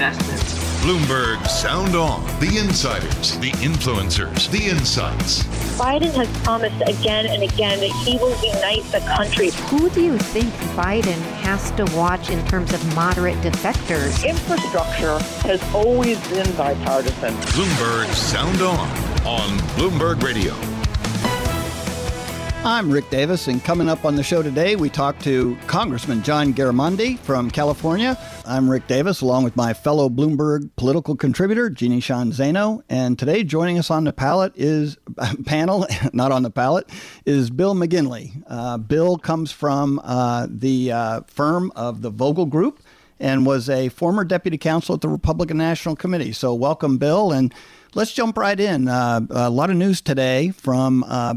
investments. Bloomberg Sound On. The insiders, the influencers, the insights. Biden has promised again and again that he will unite the country. Who do you think Biden has to watch in terms of moderate defectors? Infrastructure has always been bipartisan. Bloomberg Sound On on Bloomberg Radio. I'm Rick Davis, and coming up on the show today, we talk to Congressman John Garamendi from California. I'm Rick Davis, along with my fellow Bloomberg political contributor, Jeannie Sheehan Zaino. And today, joining us on the pallet is panel, not on the pallet, is Bill McGinley. Uh, Bill comes from uh, the uh, firm of the Vogel Group and was a former deputy counsel at the Republican National Committee. So, welcome, Bill. And let's jump right in. Uh, a lot of news today from uh,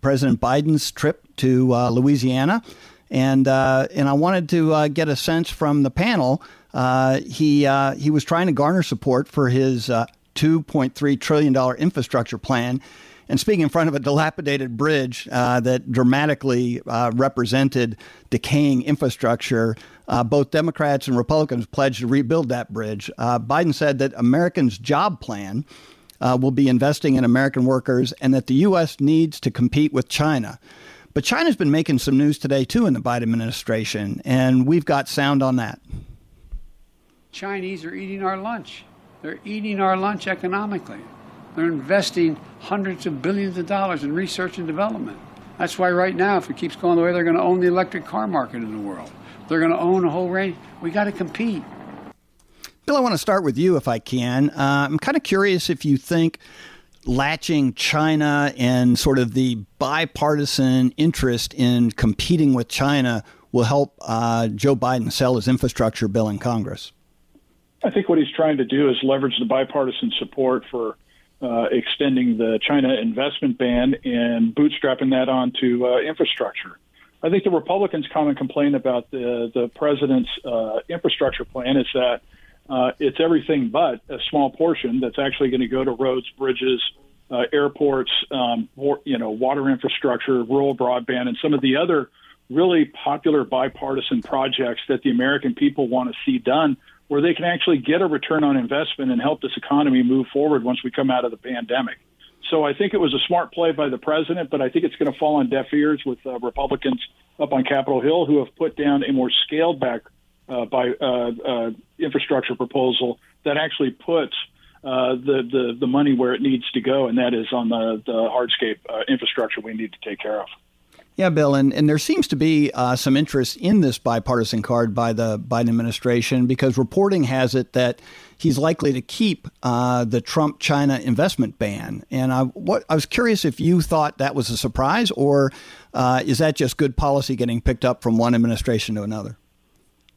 President Biden's trip to uh, Louisiana, and uh, and I wanted to uh, get a sense from the panel. Uh, he uh, he was trying to garner support for his uh, 2.3 trillion dollar infrastructure plan. And speaking in front of a dilapidated bridge that dramatically represented decaying infrastructure, both Democrats and Republicans pledged to rebuild that bridge. Biden said that Americans' job plan uh, will be investing in American workers and that the U.S. needs to compete with China. But China's been making some news today, too, in the Biden administration, and we've got sound on that. Chinese are eating our lunch. They're eating our lunch economically. They're investing hundreds of billions of dollars in research and development. That's why, right now, if it keeps going the way, they're going to own the electric car market in the world. They're going to own a whole range. We got to compete. Bill, I want to start with you if I can. Uh, I'm kind of curious if you think latching China and sort of the bipartisan interest in competing with China will help uh, Joe Biden sell his infrastructure bill in Congress. I think what he's trying to do is leverage the bipartisan support for uh, extending the China investment ban and bootstrapping that onto uh, infrastructure. I think the Republicans' common complaint about the the president's uh, infrastructure plan is that uh, it's everything but a small portion that's actually going to go to roads, bridges, uh, airports, um, or, you know, water infrastructure, rural broadband, and some of the other really popular bipartisan projects that the American people want to see done, where they can actually get a return on investment and help this economy move forward once we come out of the pandemic. So I think it was a smart play by the president, but I think it's going to fall on deaf ears with uh, Republicans up on Capitol Hill who have put down a more scaled back uh, by uh, uh, infrastructure proposal that actually puts uh, the, the the money where it needs to go, and that is on the the hardscape infrastructure we need to take care of. Yeah, Bill, and, and there seems to be uh, some interest in this bipartisan card by the Biden administration because reporting has it that he's likely to keep uh, the Trump China investment ban. And I, what, I was curious if you thought that was a surprise, or uh, is that just good policy getting picked up from one administration to another?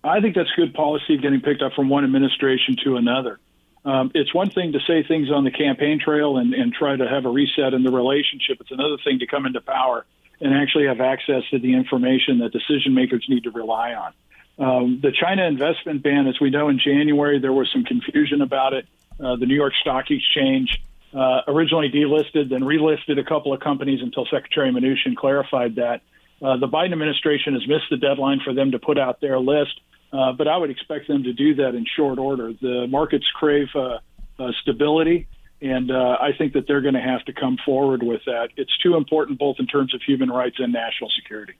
I think that's good policy getting picked up from one administration to another. Um, it's one thing to say things on the campaign trail and, and try to have a reset in the relationship. It's another thing to come into power and actually have access to the information that decision makers need to rely on. Um, the China investment ban, as we know in January, there was some confusion about it. Uh, the New York Stock Exchange uh, originally delisted, then relisted a couple of companies until Secretary Mnuchin clarified that. Uh, the Biden administration has missed the deadline for them to put out their list. Uh, but I would expect them to do that in short order. The markets crave uh, uh, stability, and uh, I think that they're going to have to come forward with that. It's too important, both in terms of human rights and national security.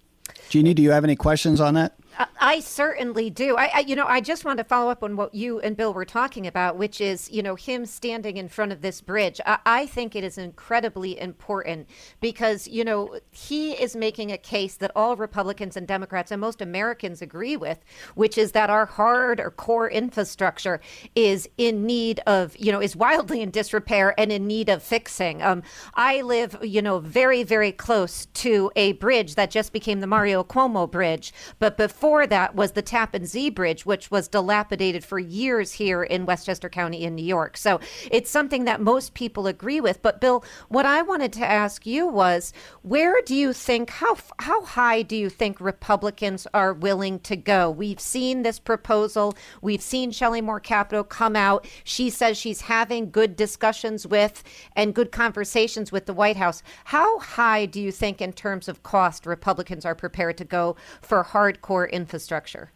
Jeannie, do you have any questions on that? I certainly do. I, I, you know, I just want to follow up on what you and Bill were talking about, which is, you know, him standing in front of this bridge. I, I think it is incredibly important because, you know, he is making a case that all Republicans and Democrats and most Americans agree with, which is that our hard or core infrastructure is in need of, you know, is wildly in disrepair and in need of fixing. Um, I live, you know, very, very close to a bridge that just became the Mario Cuomo Bridge, but before before that was the Tappan Zee Bridge, which was dilapidated for years here in Westchester County in New York. So it's something that most people agree with. But Bill, what I wanted to ask you was, where do you think how how high do you think Republicans are willing to go? We've seen this proposal. We've seen Shelley Moore Capito come out. She says she's having good discussions with and good conversations with the White House. How high do you think, in terms of cost, Republicans are prepared to go for hardcore infrastructure?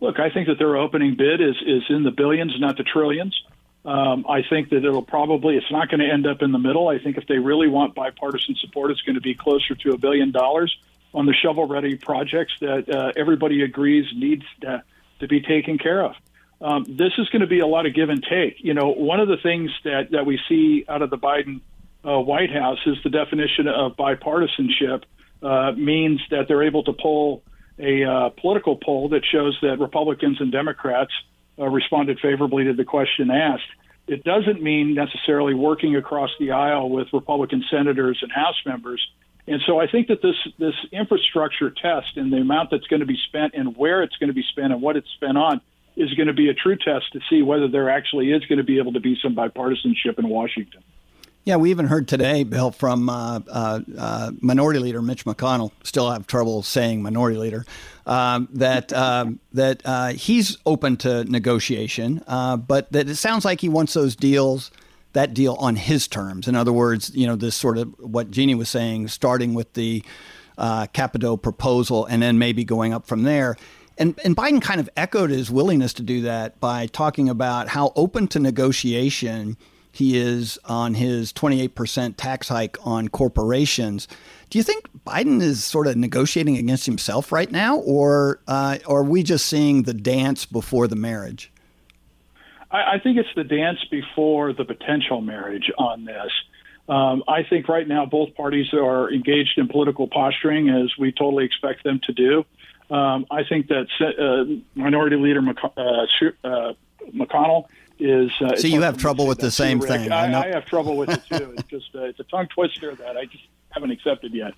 Look, I think that their opening bid is is in the billions, not the trillions. Um, I think that it'll probably it's not going to end up in the middle. I think if they really want bipartisan support, it's going to be closer to a billion dollars on the shovel-ready projects that uh, everybody agrees needs to, to be taken care of. Um, this is going to be a lot of give and take. You know, one of the things that that we see out of the Biden uh, White House is the definition of bipartisanship uh, means that they're able to pull a uh, political poll that shows that Republicans and Democrats uh, responded favorably to the question asked. It doesn't mean necessarily working across the aisle with Republican senators and House members. And so I think that this this infrastructure test and the amount that's going to be spent and where it's going to be spent and what it's spent on is going to be a true test to see whether there actually is going to be able to be some bipartisanship in Washington. Yeah, we even heard today, Bill, from uh, uh, uh, Minority Leader Mitch McConnell. Still have trouble saying Minority Leader. Um, that um, that uh, he's open to negotiation, uh, but that it sounds like he wants those deals, that deal on his terms. In other words, you know, this sort of what Jeannie was saying, starting with the uh, Capito proposal and then maybe going up from there. And, and Biden kind of echoed his willingness to do that by talking about how open to negotiation he is on his 28% tax hike on corporations. Do you think Biden is sort of negotiating against himself right now, or, uh, are we just seeing the dance before the marriage? I, I think it's the dance before the potential marriage on this. Um, I think right now both parties are engaged in political posturing, as we totally expect them to do. Um, I think that uh, Minority Leader McC- uh, uh, McConnell is. Uh, so you have trouble with the same too, thing. I, I, I, have trouble with it too. it's just uh, it's a tongue twister that I just haven't accepted yet.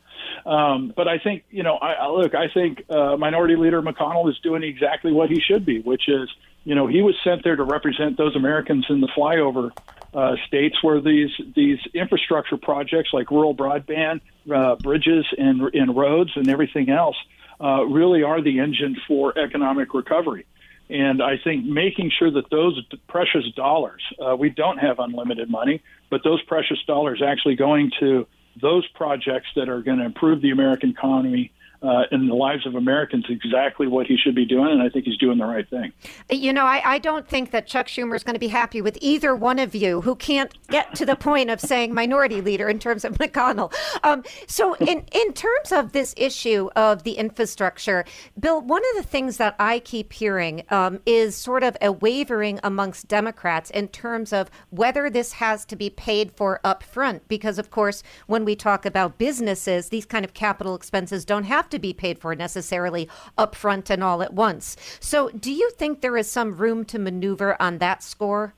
Um, but I think you know, I, I look, I think uh, Minority Leader McConnell is doing exactly what he should be, which is you know he was sent there to represent those Americans in the flyover uh, states where these these infrastructure projects like rural broadband, uh, bridges, and and roads and everything else uh, really are the engine for economic recovery. And I think making sure that those precious dollars, uh, we don't have unlimited money, but those precious dollars actually going to those projects that are going to improve the American economy uh, in the lives of Americans exactly what he should be doing, and I think he's doing the right thing. You know, I, I don't think that Chuck Schumer is going to be happy with either one of you who can't get to the point of saying minority leader in terms of McConnell. Um, so, in, in terms of this issue of the infrastructure, Bill, one of the things that I keep hearing um, is sort of a wavering amongst Democrats in terms of whether this has to be paid for up front. Because, of course, when we talk about businesses, these kind of capital expenses don't have to be paid for necessarily upfront and all at once. So, do you think there is some room to maneuver on that score?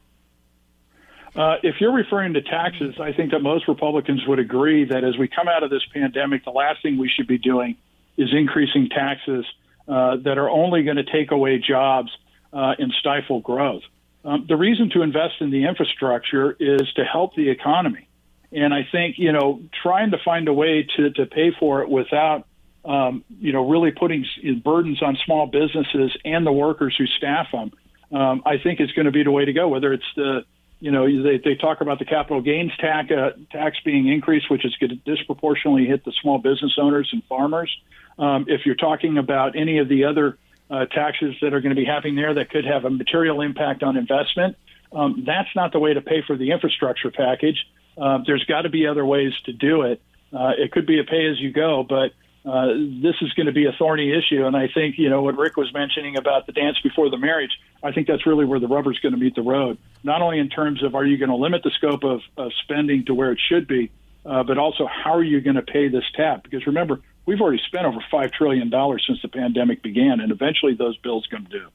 Uh, if you're referring to taxes, I think that most Republicans would agree that as we come out of this pandemic, the last thing we should be doing is increasing taxes uh, that are only going to take away jobs uh, and stifle growth. Um, the reason to invest in the infrastructure is to help the economy. And I think, you know, trying to find a way to, to pay for it without um, you know, really putting burdens on small businesses and the workers who staff them, um, I think is going to be the way to go. Whether it's the, you know, they, they talk about the capital gains tax, uh, tax being increased, which is going to disproportionately hit the small business owners and farmers. Um, if you're talking about any of the other uh, taxes that are going to be happening there that could have a material impact on investment, um, that's not the way to pay for the infrastructure package. Uh, there's got to be other ways to do it. Uh, it could be a pay as you go, but uh, this is going to be a thorny issue. And I think, you know, what Rick was mentioning about the dance before the marriage, I think that's really where the rubber's going to meet the road. Not only in terms of are you going to limit the scope of, of spending to where it should be, uh, but also how are you going to pay this tap? Because remember, we've already spent over $5 trillion since the pandemic began, and eventually those bills come due.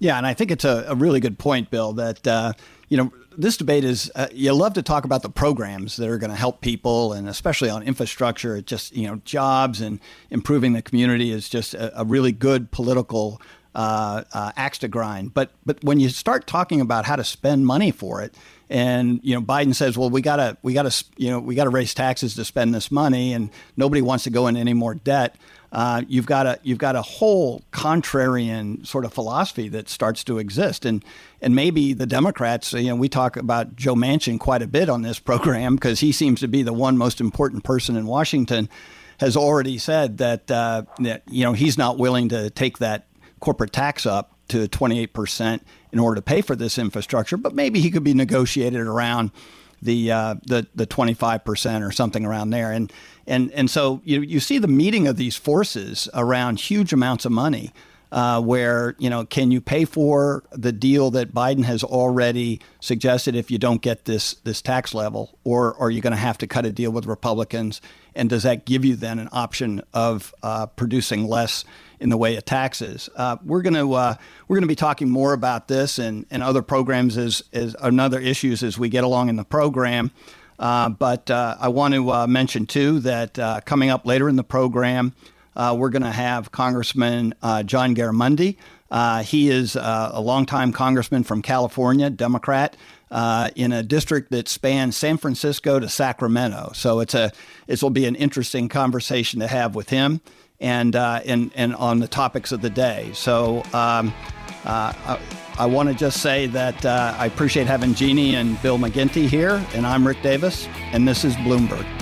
Yeah, and I think it's a, a really good point, Bill, that, uh, you know, this debate is uh, you love to talk about the programs that are going to help people, and especially on infrastructure. It just you know jobs and improving the community is just a, a really good political uh, uh, axe to grind. But but when you start talking about how to spend money for it, and you know Biden says, well, we gotta we gotta you know we gotta raise taxes to spend this money, and nobody wants to go into any more debt. Uh, you've got a you've got a whole contrarian sort of philosophy that starts to exist, and and maybe the Democrats. You know, we talk about Joe Manchin quite a bit on this program because he seems to be the one most important person in Washington. Has already said that uh, that you know he's not willing to take that corporate tax up to 28% in order to pay for this infrastructure, but maybe he could be negotiated around the uh, the the 25% or something around there. And and and so you you see the meeting of these forces around huge amounts of money. Uh, where you know can you pay for the deal that Biden has already suggested if you don't get this this tax level, or, are you going to have to cut a deal with Republicans? And does that give you then an option of uh, producing less in the way of taxes. Uh, we're going to uh, we're going to be talking more about this and, and other programs as, as another issues as we get along in the program. Uh, but uh, I want to uh, mention too that uh, coming up later in the program, we're going to have Congressman John Garamendi. he is a longtime congressman from California, Democrat. Uh, in a district that spans San Francisco to Sacramento. So it's a this will be an interesting conversation to have with him and uh, and and on the topics of the day. So. Um, uh, I, I want to just say that uh, I appreciate having Jeannie and Bill McGinley here, and I'm Rick Davis, and this is Bloomberg.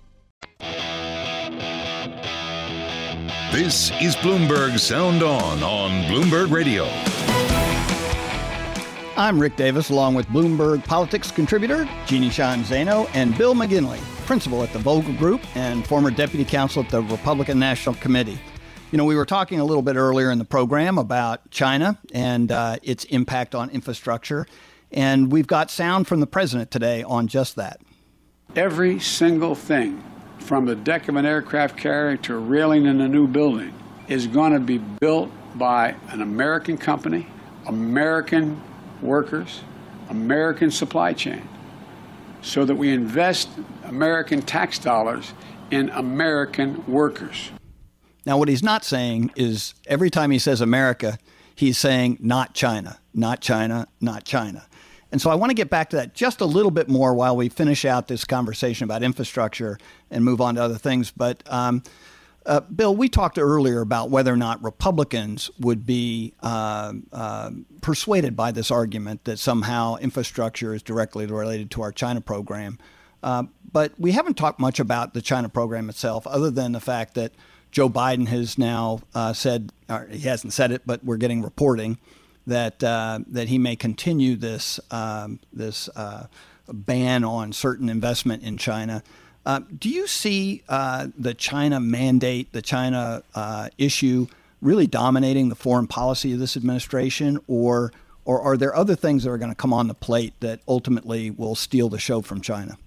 This is Bloomberg Sound On on Bloomberg Radio. I'm Rick Davis, along with Bloomberg Politics contributor Jeannie Sheehan Zaino and Bill McGinley, principal at the Vogel Group and former deputy counsel at the Republican National Committee. You know, we were talking a little bit earlier in the program about China and uh, its impact on infrastructure, and we've got sound from the president today on just that. Every single thing, from the deck of an aircraft carrier to a railing in a new building, is going to be built by an American company, American workers, American supply chain, so that we invest American tax dollars in American workers. Now, what he's not saying is every time he says America, he's saying not China, not China, not China. And so I want to get back to that just a little bit more while we finish out this conversation about infrastructure and move on to other things. But um, uh, Bill, we talked earlier about whether or not Republicans would be uh, uh, persuaded by this argument that somehow infrastructure is directly related to our China program. Uh, but we haven't talked much about the China program itself, other than the fact that Joe Biden has now uh, said, he hasn't said it, but we're getting reporting that uh, that he may continue this um, this ban on certain investment in China. Uh, do you see uh, the China mandate, the China uh, issue, really dominating the foreign policy of this administration, or or are there other things that are going to come on the plate that ultimately will steal the show from China?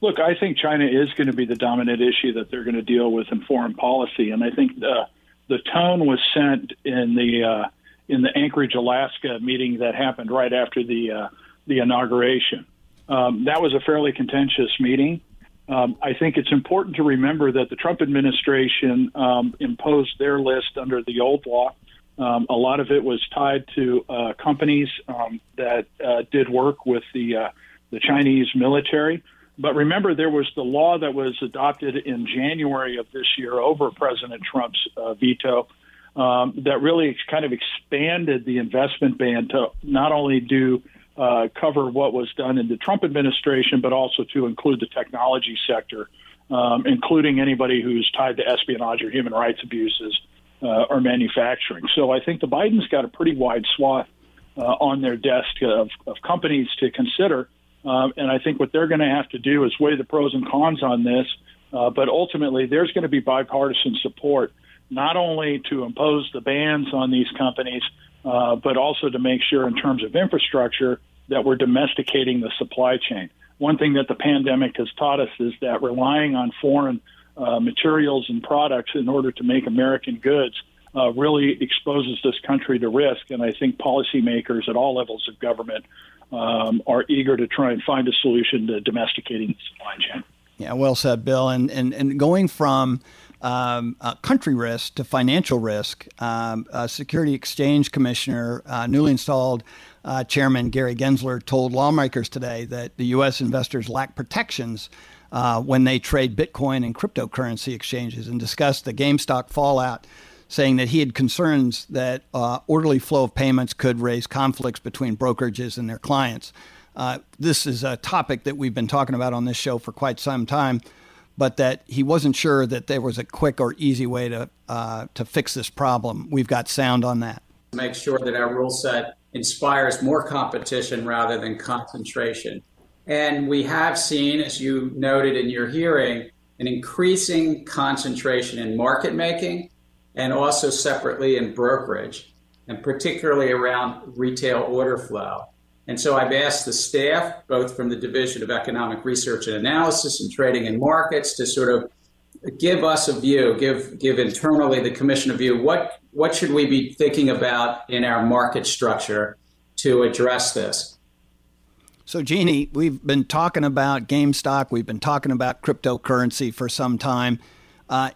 Look, I think China is going to be the dominant issue that they're going to deal with in foreign policy, and I think the the tone was sent in the uh, in the Anchorage, Alaska meeting that happened right after the uh, the inauguration. Um, that was a fairly contentious meeting. Um, I think it's important to remember that the Trump administration um, imposed their list under the old law. Um, a lot of it was tied to uh, companies um, that uh, did work with the uh, the Chinese military. But remember, there was the law that was adopted in January of this year over President Trump's uh, veto um, that really kind of expanded the investment ban to not only do uh, cover what was done in the Trump administration, but also to include the technology sector, um, including anybody who's tied to espionage or human rights abuses uh, or manufacturing. So I think the Biden's got a pretty wide swath uh, on their desk of, of companies to consider. Um, and I think what they're going to have to do is weigh the pros and cons on this. Uh, but ultimately, there's going to be bipartisan support, not only to impose the bans on these companies, uh, but also to make sure, in terms of infrastructure, that we're domesticating the supply chain. One thing that the pandemic has taught us is that relying on foreign uh, materials and products in order to make American goods uh, really exposes this country to risk. And I think policymakers at all levels of government um, are eager to try and find a solution to domesticating the supply chain. Yeah, well said, Bill. And and, and going from um, uh, country risk to financial risk, um, uh, Security Exchange Commissioner, uh, newly installed uh, Chairman Gary Gensler, told lawmakers today that the U.S. investors lack protections uh, when they trade Bitcoin and cryptocurrency exchanges, and discussed the GameStop fallout saying that he had concerns that uh, orderly flow of payments could raise conflicts between brokerages and their clients. This is a topic that we've been talking about on this show for quite some time, but that he wasn't sure that there was a quick or easy way to uh, to fix this problem. We've got sound on that. Make sure that our rule set inspires more competition rather than concentration. And we have seen, as you noted in your hearing, an increasing concentration in market making and also separately in brokerage, and particularly around retail order flow. And so I've asked the staff, both from the Division of Economic Research and Analysis and Trading and Markets, to sort of give us a view, give give internally the commission a view. What what should we be thinking about in our market structure to address this? So, Jeannie, we've been talking about GameStop. We've been talking about cryptocurrency for some time. Uh,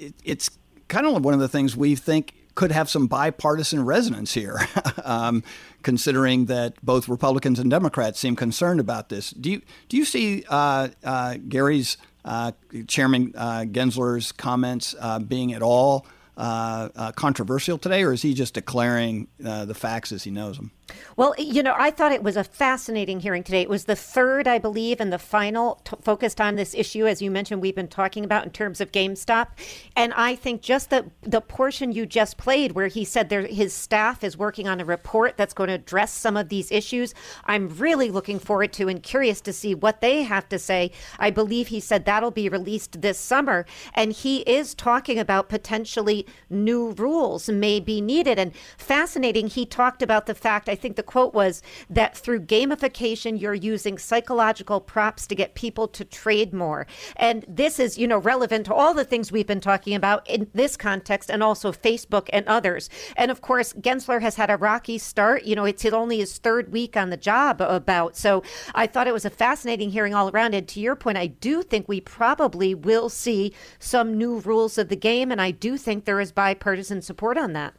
it, it's kind of one of the things we think could have some bipartisan resonance here, um, considering that both Republicans and Democrats seem concerned about this. Do you do you see uh, uh, Gary's uh, Chairman uh, Gensler's comments uh, being at all uh, controversial today, or is he just declaring the facts as he knows them? Well, you know, I thought it was a fascinating hearing today. It was the third, I believe, and the final t- focused on this issue, as you mentioned, we've been talking about in terms of GameStop. And I think just the the portion you just played, where he said there, his staff is working on a report that's going to address some of these issues, I'm really looking forward to and curious to see what they have to say. I believe he said that'll be released this summer, and he is talking about potentially new rules may be needed. And fascinating, he talked about the fact I think the quote was that through gamification, you're using psychological props to get people to trade more. And this is, you know, relevant to all the things we've been talking about in this context and also Facebook and others. And of course, Gensler has had a rocky start. You know, it's only his third week on the job about. So I thought it was a fascinating hearing all around. And to your point, I do think we probably will see some new rules of the game. And I do think there is bipartisan support on that.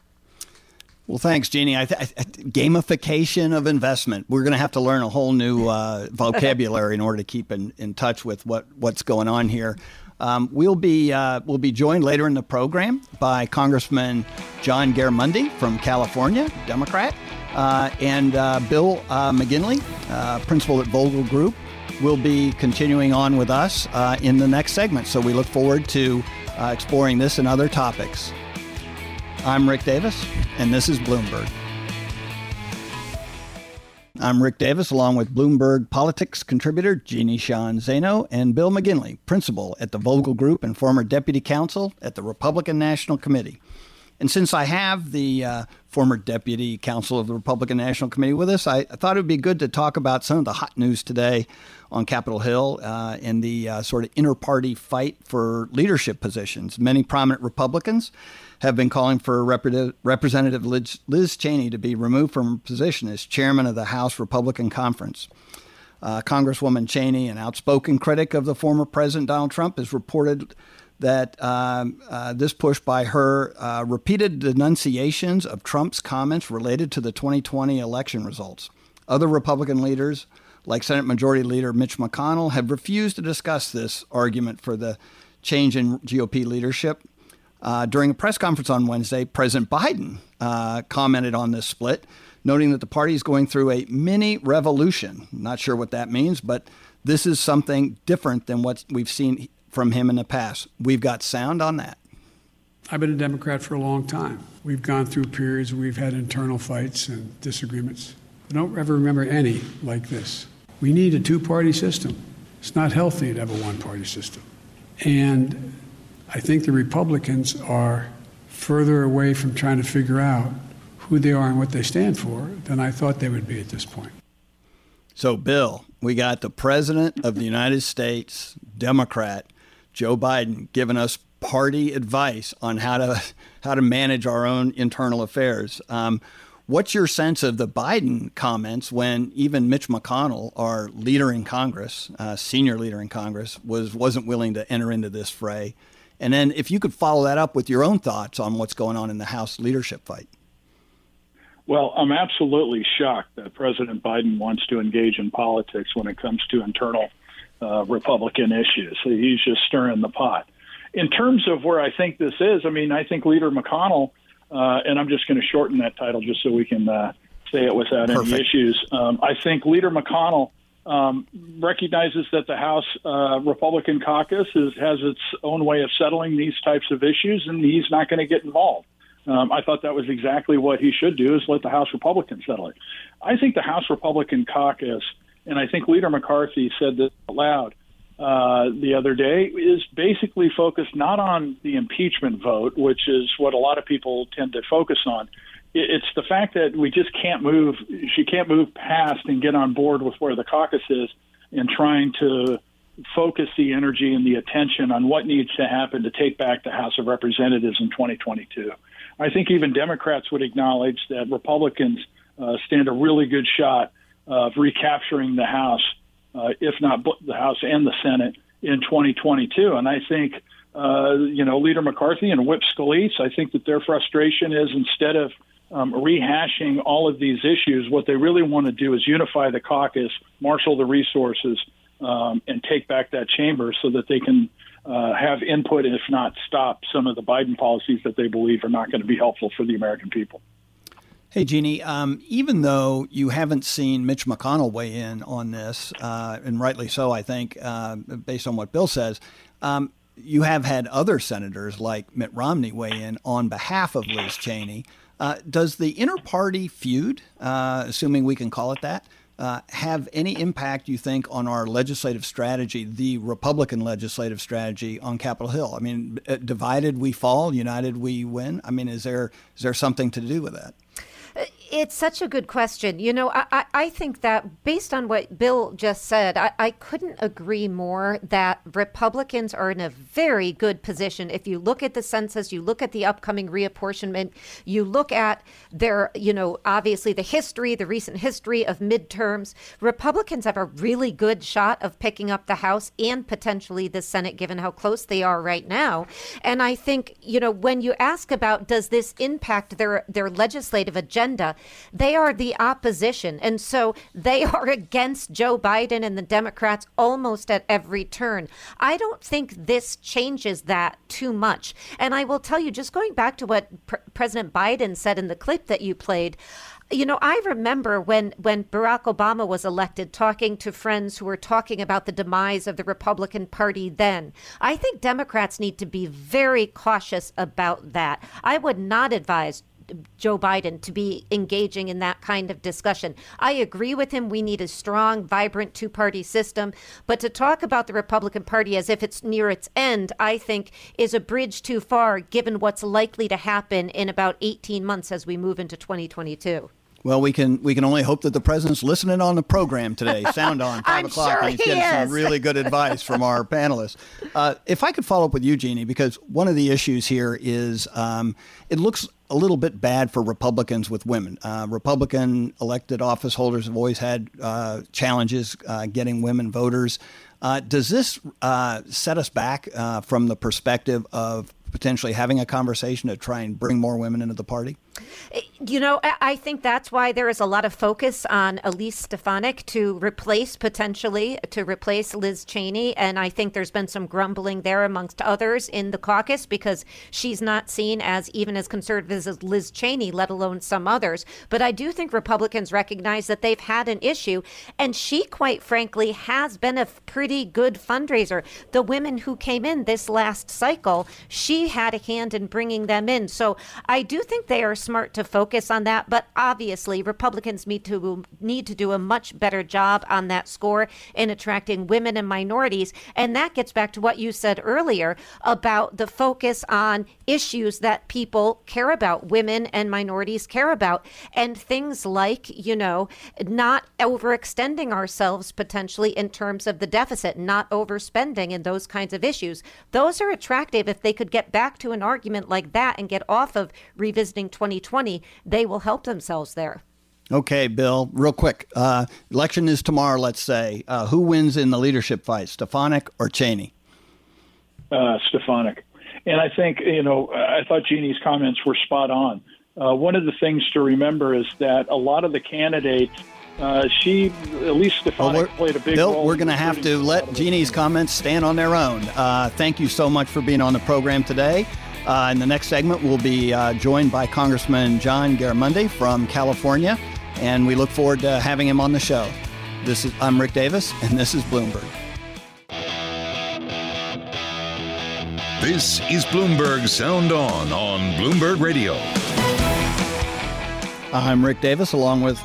Well, thanks, Jeannie. I th- I th- gamification of investment. We're going to have to learn a whole new uh, vocabulary in order to keep in, in touch with what, what's going on here. Um, we'll be uh, we'll be joined later in the program by Congressman John Garamendi from California, Democrat, uh, and uh, Bill uh, McGinley, uh, principal at Vogel Group, will be continuing on with us in the next segment. So we look forward to exploring this and other topics. I'm Rick Davis, and this is Bloomberg. I'm Rick Davis, along with Bloomberg politics contributor Jeannie Sheehan Zaino and Bill McGinley, principal at the Vogel Group and former deputy counsel at the Republican National Committee. And since I have the uh, former deputy counsel of the Republican National Committee with us, I, I, thought it would be good to talk about some of the hot news today on Capitol Hill uh, in the uh, sort of inter party fight for leadership positions. Many prominent Republicans have been calling for Representative Liz Cheney to be removed from her position as chairman of the House Republican Conference. Uh, Congresswoman Cheney, an outspoken critic of the former President Donald Trump, is reported that um, uh, this push by her uh, repeated denunciations of Trump's comments related to the 2020 election results. Other Republican leaders, like Senate Majority Leader Mitch McConnell, have refused to discuss this argument for the change in GOP leadership. Uh, during a press conference on Wednesday, President Biden uh, commented on this split, noting that the party is going through a mini revolution. Not sure what that means, but this is something different than what we've seen from him in the past. We've got sound on that. I've been a Democrat for a long time. We've gone through periods where we've had internal fights and disagreements. I don't ever remember any like this. We need a two party system. It's not healthy to have a one party system. And I think the Republicans are further away from trying to figure out who they are and what they stand for than I thought they would be at this point. So, Bill, we got the President of the United States, Democrat, Joe Biden, giving us party advice on how to how to manage our own internal affairs. Um, what's your sense of the Biden comments when even Mitch McConnell, our leader in Congress, uh, senior leader in Congress, was wasn't willing to enter into this fray? And then, if you could follow that up with your own thoughts on what's going on in the House leadership fight. Well, I'm absolutely shocked that President Biden wants to engage in politics when it comes to internal uh, Republican issues. He's just stirring the pot. In terms of where I think this is, I mean, I think Leader McConnell, uh, and I'm just going to shorten that title just so we can uh, say it without Perfect. any issues. Um, I think Leader McConnell um, recognizes that the House uh, Republican caucus is, has its own way of settling these types of issues, and he's not going to get involved. Um, I thought that was exactly what he should do: is let the House Republicans settle it. I think the House Republican caucus, and I think Leader McCarthy said this out loud uh, the other day, is basically focused not on the impeachment vote, which is what a lot of people tend to focus on. It's the fact that we just can't move. She can't move past and get on board with where the caucus is, in trying to focus the energy and the attention on what needs to happen to take back the House of Representatives in 2022. I think even Democrats would acknowledge that Republicans uh, stand a really good shot of recapturing the House, uh, if not the House and the Senate in 2022. And I think, uh, you know, Leader McCarthy and Whip Scalise, I think that their frustration is instead of um, rehashing all of these issues, what they really want to do is unify the caucus, marshal the resources, um, and take back that chamber so that they can uh, have input, if not stop some of the Biden policies that they believe are not going to be helpful for the American people. Hey, Jeannie, um, even though you haven't seen Mitch McConnell weigh in on this, uh, and rightly so, I think, uh, based on what Bill says, um, you have had other senators like Mitt Romney weigh in on behalf of Liz Cheney. Uh, does the inter party feud, uh, assuming we can call it that, uh, have any impact, you think, on our legislative strategy, the Republican legislative strategy on Capitol Hill? I mean, uh, divided we fall, united we win. I mean, is there is there something to do with that? It's such a good question. You know, I, I think that based on what Bill just said, I, I couldn't agree more that Republicans are in a very good position. If you look at the census, you look at the upcoming reapportionment, you look at their, you know, obviously the history, the recent history of midterms, Republicans have a really good shot of picking up the House and potentially the Senate, given how close they are right now. And I think, you know, when you ask about does this impact their, their legislative agenda, they are the opposition. And so they are against Joe Biden and the Democrats almost at every turn. I don't think this changes that too much. And I will tell you, just going back to what President Biden said in the clip that you played, you know, I remember when when Barack Obama was elected, talking to friends who were talking about the demise of the Republican Party. Then, I think Democrats need to be very cautious about that. I would not advise Joe Biden to be engaging in that kind of discussion. I agree with him. We need a strong, vibrant two party system. But to talk about the Republican Party as if it's near its end, I think is a bridge too far given what's likely to happen in about 18 months as we move into 2022. Well, we can we can only hope that the president's listening on the program today. Sound on 5 o'clock, sure and he's getting is. some really good advice from our panelists. Uh, if I could follow up with you, Jeannie, because one of the issues here is um, it looks a little bit bad for Republicans with women. Uh, Republican elected office holders have always had uh, challenges uh, getting women voters. Uh, does this uh, set us back uh, from the perspective of potentially having a conversation to try and bring more women into the party? Eh, you know, I think that's why there is a lot of focus on Elise Stefanik to replace potentially to replace Liz Cheney, and I think there's been some grumbling there amongst others in the caucus because she's not seen as even as conservative as Liz Cheney, let alone some others. But I do think Republicans recognize that they've had an issue, and she, quite frankly, has been a pretty good fundraiser. The women who came in this last cycle, she had a hand in bringing them in. So I do think they are smart to focus on that. But obviously, Republicans need to need to do a much better job on that score in attracting women and minorities. And that gets back to what you said earlier about the focus on issues that people care about, women and minorities care about, and things like, you know, not overextending ourselves potentially in terms of the deficit, not overspending, and those kinds of issues. Those are attractive if they could get back to an argument like that and get off of revisiting 2020, they will help themselves there. Okay, Bill, real quick. Uh, election is tomorrow, let's say. Uh, who wins in the leadership fight, Stefanik or Cheney? Uh, Stefanik. And I think, you know, I thought Jeannie's comments were spot on. Uh, one of the things to remember is that a lot of the candidates, uh, she, Elise Stefanik, well, played a big Bill, role. we're going to have to let Jeannie's comments stand on their own. Uh, thank you so much for being on the program today. Uh, in the next segment, we'll be uh, joined by Congressman John Garamendi from California, and we look forward to having him on the show. This is I'm Rick Davis, and this is Bloomberg. This is Bloomberg Sound On on Bloomberg Radio. I'm Rick Davis, along with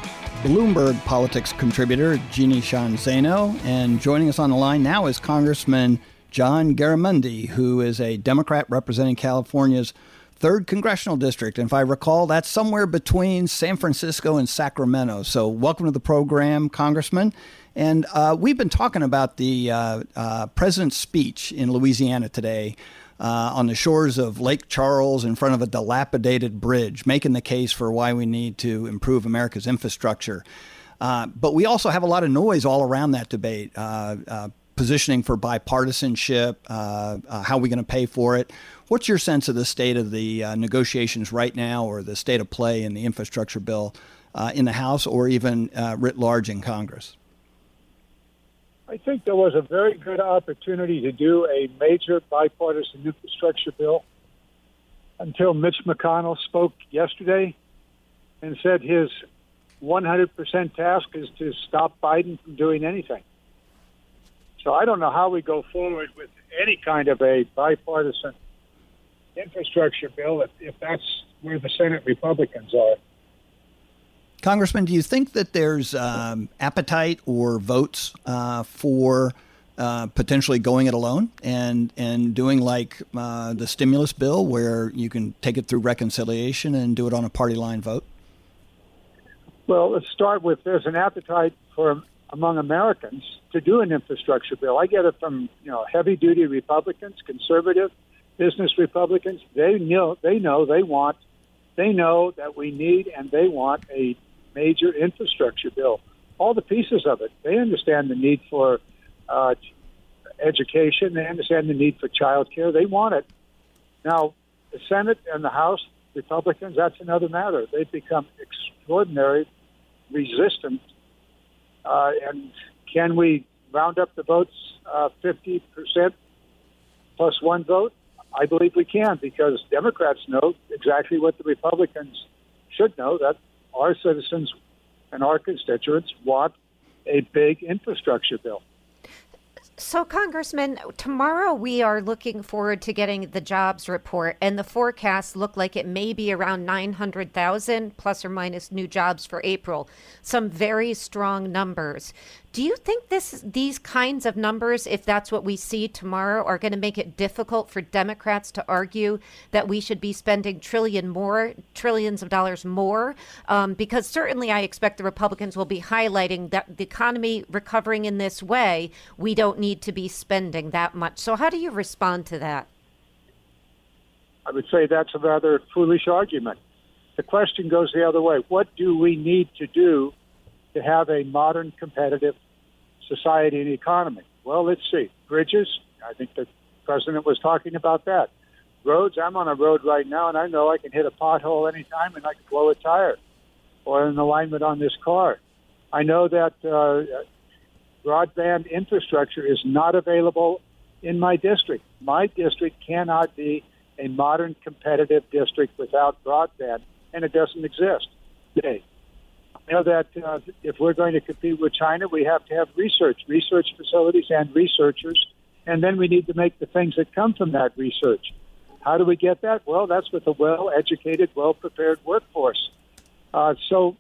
Bloomberg politics contributor Jeannie Sheehan Zaino, and joining us on the line now is Congressman. John Garamendi, who is a Democrat representing California's third congressional district. And if I recall, that's somewhere between San Francisco and Sacramento. So, welcome to the program, Congressman. And uh, we've been talking about the uh, uh, president's speech in Louisiana today uh, on the shores of Lake Charles in front of a dilapidated bridge, making the case for why we need to improve America's infrastructure. Uh, but we also have a lot of noise all around that debate. Positioning for bipartisanship? Uh, uh, how are we going to pay for it? What's your sense of the state of the uh, negotiations right now, or the state of play in the infrastructure bill uh, in the House, or even uh, writ large in Congress? I think there was a very good opportunity to do a major bipartisan infrastructure bill until Mitch McConnell spoke yesterday and said his 100% task is to stop Biden from doing anything. So I don't know how we go forward with any kind of a bipartisan infrastructure bill if, if that's where the Senate Republicans are. Congressman, do you think that there's um, appetite or votes uh, for uh, potentially going it alone and and doing like uh, the stimulus bill, where you can take it through reconciliation and do it on a party line vote? Well, let's start with there's an appetite for among Americans to do an infrastructure bill. I get it from you know heavy duty Republicans, conservative business Republicans. They know they know they want they know that we need and they want a major infrastructure bill. All the pieces of it. They understand the need for uh, education. They understand the need for child care. They want it. Now, the Senate and the House Republicans, that's another matter. They've become extraordinary resistant uh, and can we round up the votes uh, 50% plus one vote? I believe we can because Democrats know exactly what the Republicans should know that our citizens and our constituents want a big infrastructure bill. So, Congressman, tomorrow we are looking forward to getting the jobs report, and the forecasts look like it may be around 900,000 plus or minus new jobs for April. Some very strong numbers. Do you think this these kinds of numbers, if that's what we see tomorrow, are going to make it difficult for Democrats to argue that we should be spending trillion more trillions of dollars more? Um, because certainly, I expect the Republicans will be highlighting that the economy recovering in this way, we don't need to be spending that much. So, how do you respond to that? I would say that's a rather foolish argument. The question goes the other way: What do we need to do to have a modern, competitive society and economy? Well, let's see. Bridges, I think the president was talking about that. roads. I'm on a road right now, and I know I can hit a pothole anytime, and I can blow a tire or an alignment on this car. I know that uh, broadband infrastructure is not available in my district. My district cannot be a modern competitive district without broadband, and it doesn't exist today. I know that uh, if we're going to compete with China, we have to have research, research facilities, and researchers, and then we need to make the things that come from that research. How do we get that? Well, that's with a well educated, well prepared workforce. Uh, so,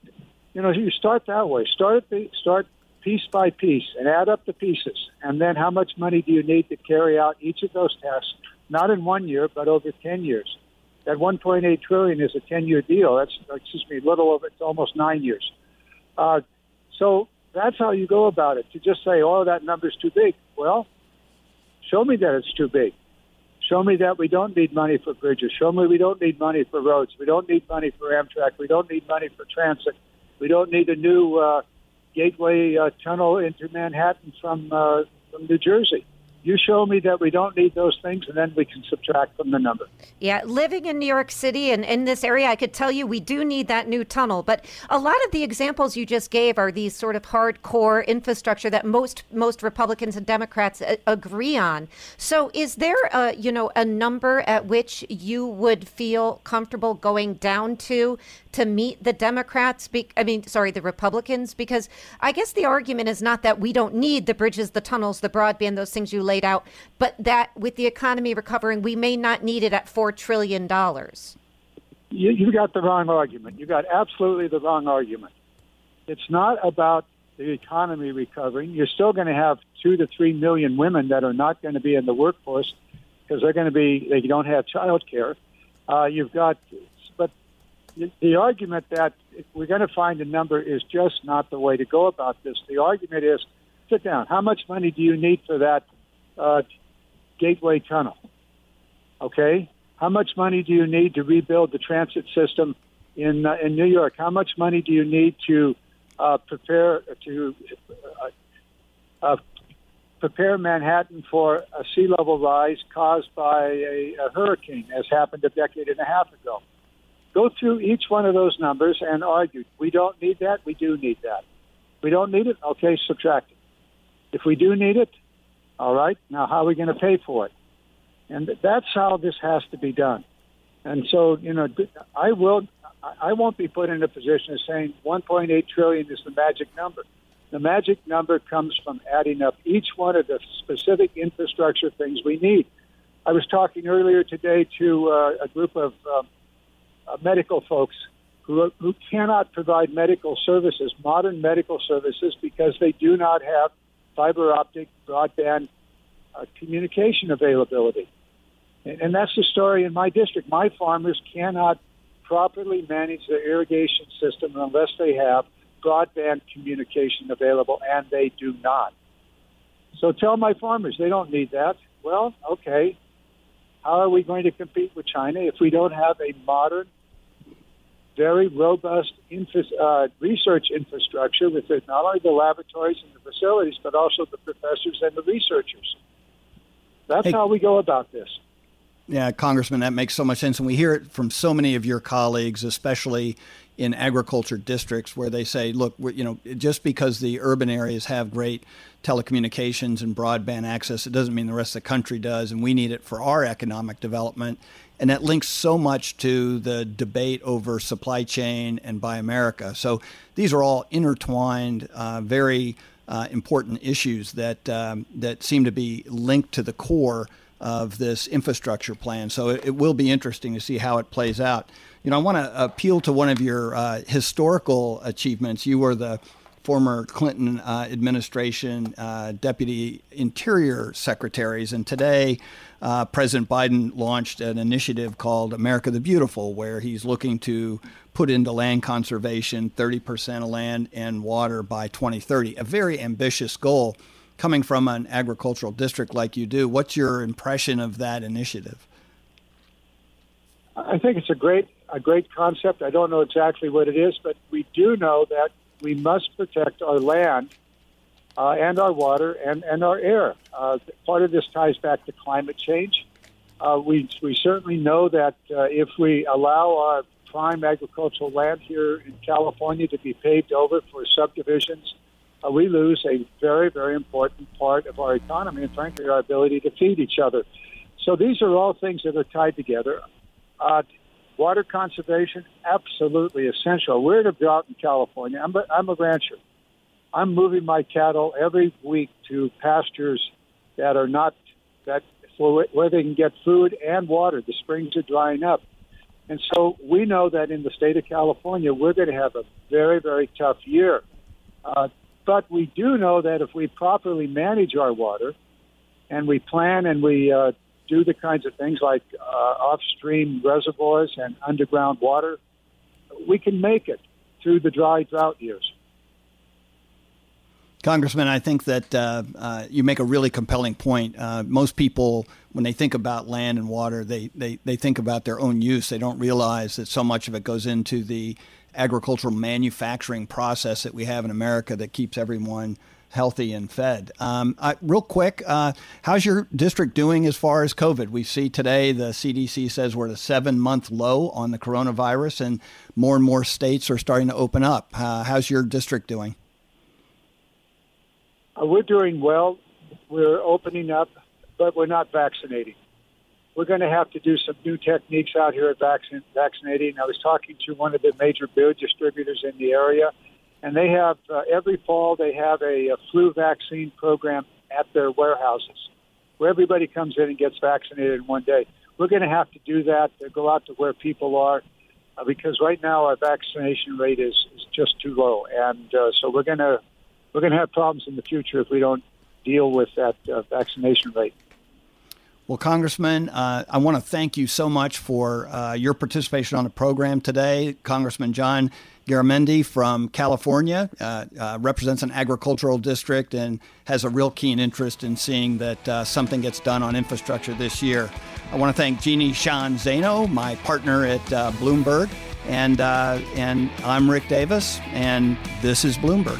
you know, you start that way. Start the, start piece by piece and add up the pieces, and then how much money do you need to carry out each of those tasks? Not in one year, but over ten years. That 1.8 trillion is a 10-year deal. That's excuse me, little over it's almost nine years. Uh, so that's how you go about it. To just say, "Oh, that number's too big." Well, show me that it's too big. Show me that we don't need money for bridges. Show me we don't need money for roads. We don't need money for Amtrak. We don't need money for transit. We don't need a new uh, gateway uh, tunnel into Manhattan from uh, from New Jersey. You show me that we don't need those things, and then we can subtract from the number. Yeah, living in New York City and in this area, I could tell you we do need that new tunnel. But a lot of the examples you just gave are these sort of hardcore infrastructure that most most Republicans and Democrats a- uh, agree on. So, is there a you know a number at which you would feel comfortable going down to to meet the Democrats? Be- I mean, sorry, the Republicans, because I guess the argument is not that we don't need the bridges, the tunnels, the broadband, those things you laid out, but that with the economy recovering, we may not need it at $4 trillion. You, you got the wrong argument. You got absolutely the wrong argument. It's not about the economy recovering. You're still going to have two to three million women that are not going to be in the workforce because they're going to be they don't have child care. Uh, you've got, but the argument that we're going to find a number is just not the way to go about this. The argument is, sit down. How much money do you need for that uh, Gateway Tunnel. Okay, how much money do you need to rebuild the transit system in uh, in New York? How much money do you need to uh, prepare to uh, uh prepare Manhattan for a sea level rise caused by a, a hurricane, as happened a decade and a half ago? Go through each one of those numbers and argue. We don't need that. We do need that. We don't need it. Okay, subtract it. If we do need it, all right. Now, how are we going to pay for it? And that's how this has to be done. And so, you know, I will, I won't be put in a position of saying 1.8 trillion is the magic number. The magic number comes from adding up each one of the specific infrastructure things we need. I was talking earlier today to uh, a group of um, uh, medical folks who, who cannot provide medical services, modern medical services, because they do not have fiber optic broadband uh, communication availability. And, and that's the story in my district. My farmers cannot properly manage their irrigation system unless they have broadband communication available, and they do not. So tell my farmers they don't need that. Well, okay. How are we going to compete with China if we don't have a modern very robust infra- uh, research infrastructure with not only the laboratories and the facilities, but also the professors and the researchers. That's hey, how we go about this. Yeah, Congressman, that makes so much sense. And we hear it from so many of your colleagues, especially in agriculture districts, where they say, look, you know, just because the urban areas have great telecommunications and broadband access, it doesn't mean the rest of the country does. And we need it for our economic development. And that links so much to the debate over supply chain and Buy America. So these are all intertwined, uh, very uh, important issues that um, that seem to be linked to the core of this infrastructure plan. So it, it, will be interesting to see how it plays out. You know, I want to appeal to one of your uh, historical achievements. You were the former Clinton uh, administration uh, deputy interior secretaries, and today uh, President Biden launched an initiative called America the Beautiful, where he's looking to put into land conservation 30% of land and water by 2030. A very ambitious goal coming from an agricultural district like you do. What's your impression of that initiative? I think it's a great a great concept. I don't know exactly what it is, but we do know that we must protect our land uh, and our water and, and our air. Uh, part of this ties back to climate change. Uh, we, we certainly know that uh, if we allow our prime agricultural land here in California to be paved over for subdivisions, uh, we lose a very, very important part of our economy and, frankly, our ability to feed each other. So these are all things that are tied together. Water conservation, absolutely essential. We're at a drought in California. I'm a, I'm a rancher. I'm moving my cattle every week to pastures that are not that where they can get food and water. The springs are drying up. And so we know that in the state of California, we're going to have a very, very tough year. Uh, but we do know that if we properly manage our water and we plan and we uh, do the kinds of things like uh, off-stream reservoirs and underground water, we can make it through the dry drought years. Congressman, I think that uh, uh, you make a really compelling point. Uh, most people, when they think about land and water, they, they, they think about their own use. They don't realize that so much of it goes into the agricultural manufacturing process that we have in America that keeps everyone healthy and fed. Um, uh, real quick, uh, how's your district doing as far as COVID? We see today the CDC says we're at a seven month low on the coronavirus, and more and more states are starting to open up. Uh, how's your district doing? Uh, we're doing well. We're opening up, but we're not vaccinating. We're going to have to do some new techniques out here at vaccin- vaccinating. I was talking to one of the major beer distributors in the area, and they have uh, every fall they have a, a flu vaccine program at their warehouses where everybody comes in and gets vaccinated in one day. We're going to have to do that to go out to where people are uh, because right now our vaccination rate is, is just too low, and uh, so we're going to we're going to have problems in the future if we don't deal with that uh, vaccination rate. Well, Congressman, uh, I want to thank you so much for uh, your participation on the program today. Congressman John Garamendi from California uh, uh represents an agricultural district and has a real keen interest in seeing that uh, something gets done on infrastructure this year. I want to thank Jeannie Sheehan Zaino, my partner at uh, Bloomberg, and and I'm Rick Davis, and this is Bloomberg.